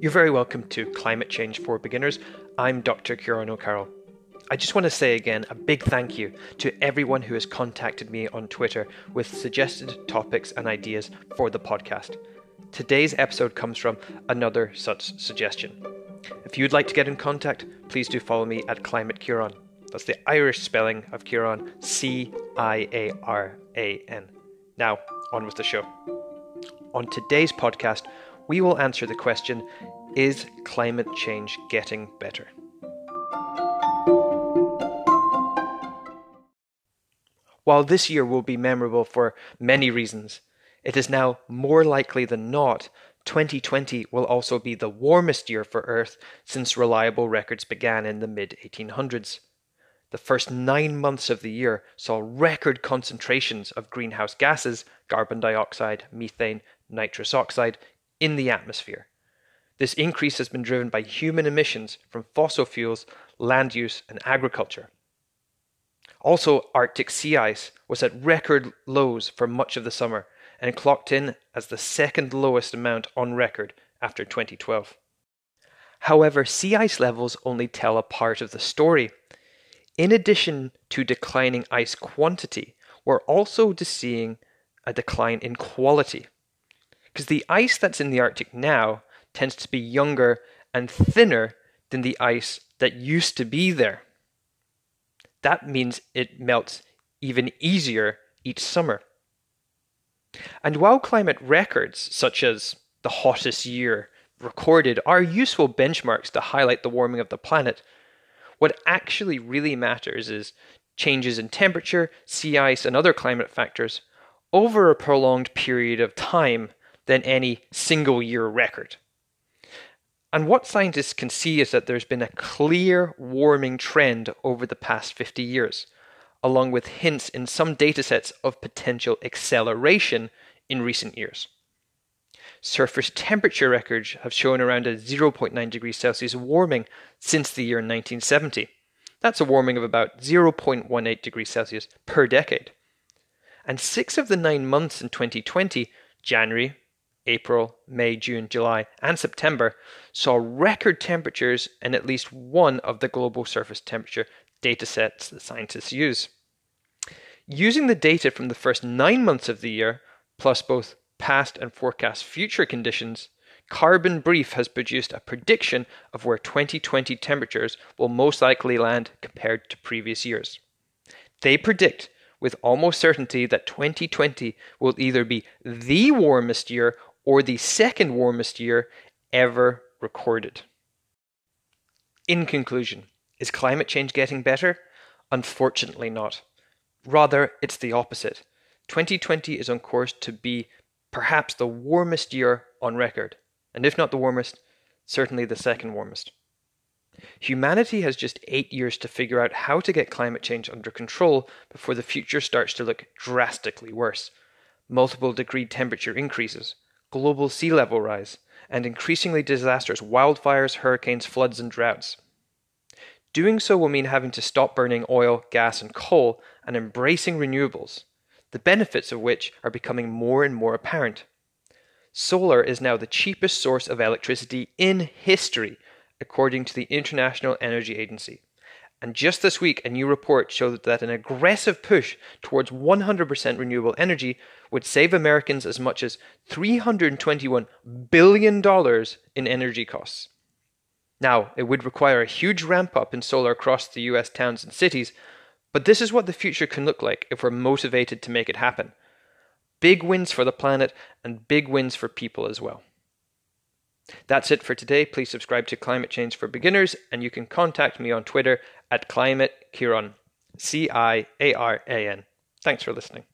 You're very welcome to Climate Change for Beginners. I'm Dr. Ciaran O'Carroll. I just want to say again a big thank you to everyone who has contacted me on Twitter with suggested topics and ideas for the podcast. Today's episode comes from another such suggestion. If you'd like to get in contact, please do follow me at Climate Ciaran. That's the Irish spelling of Kieran, C I A R A N. Now, on with the show. On today's podcast, we will answer the question Is climate change getting better? While this year will be memorable for many reasons, it is now more likely than not 2020 will also be the warmest year for Earth since reliable records began in the mid 1800s. The first nine months of the year saw record concentrations of greenhouse gases, carbon dioxide, methane, nitrous oxide, in the atmosphere. This increase has been driven by human emissions from fossil fuels, land use, and agriculture. Also, Arctic sea ice was at record lows for much of the summer and clocked in as the second lowest amount on record after 2012. However, sea ice levels only tell a part of the story. In addition to declining ice quantity, we're also seeing a decline in quality. Because the ice that's in the Arctic now tends to be younger and thinner than the ice that used to be there. That means it melts even easier each summer. And while climate records, such as the hottest year recorded, are useful benchmarks to highlight the warming of the planet, what actually really matters is changes in temperature, sea ice, and other climate factors over a prolonged period of time than any single year record. And what scientists can see is that there's been a clear warming trend over the past 50 years, along with hints in some datasets of potential acceleration in recent years. Surface temperature records have shown around a 0.9 degrees Celsius warming since the year 1970. That's a warming of about 0.18 degrees Celsius per decade. And six of the nine months in 2020, January, April, May, June, July, and September saw record temperatures in at least one of the global surface temperature datasets that scientists use. Using the data from the first nine months of the year, plus both past and forecast future conditions, Carbon Brief has produced a prediction of where 2020 temperatures will most likely land compared to previous years. They predict with almost certainty that 2020 will either be the warmest year or the second warmest year ever recorded. In conclusion, is climate change getting better? Unfortunately not. Rather, it's the opposite. 2020 is on course to be perhaps the warmest year on record, and if not the warmest, certainly the second warmest. Humanity has just eight years to figure out how to get climate change under control before the future starts to look drastically worse. Multiple degree temperature increases, global sea level rise, and increasingly disastrous wildfires, hurricanes, floods, and droughts. Doing so will mean having to stop burning oil, gas, and coal and embracing renewables, the benefits of which are becoming more and more apparent. Solar is now the cheapest source of electricity in history, according to the International Energy Agency. And just this week, a new report showed that an aggressive push towards 100% renewable energy would save Americans as much as $321 billion in energy costs. Now, it would require a huge ramp up in solar across the US towns and cities, but this is what the future can look like if we're motivated to make it happen. Big wins for the planet and big wins for people as well. That's it for today. Please subscribe to Climate Change for Beginners, and you can contact me on Twitter at Climate Ciaran, C I A R A N. Thanks for listening.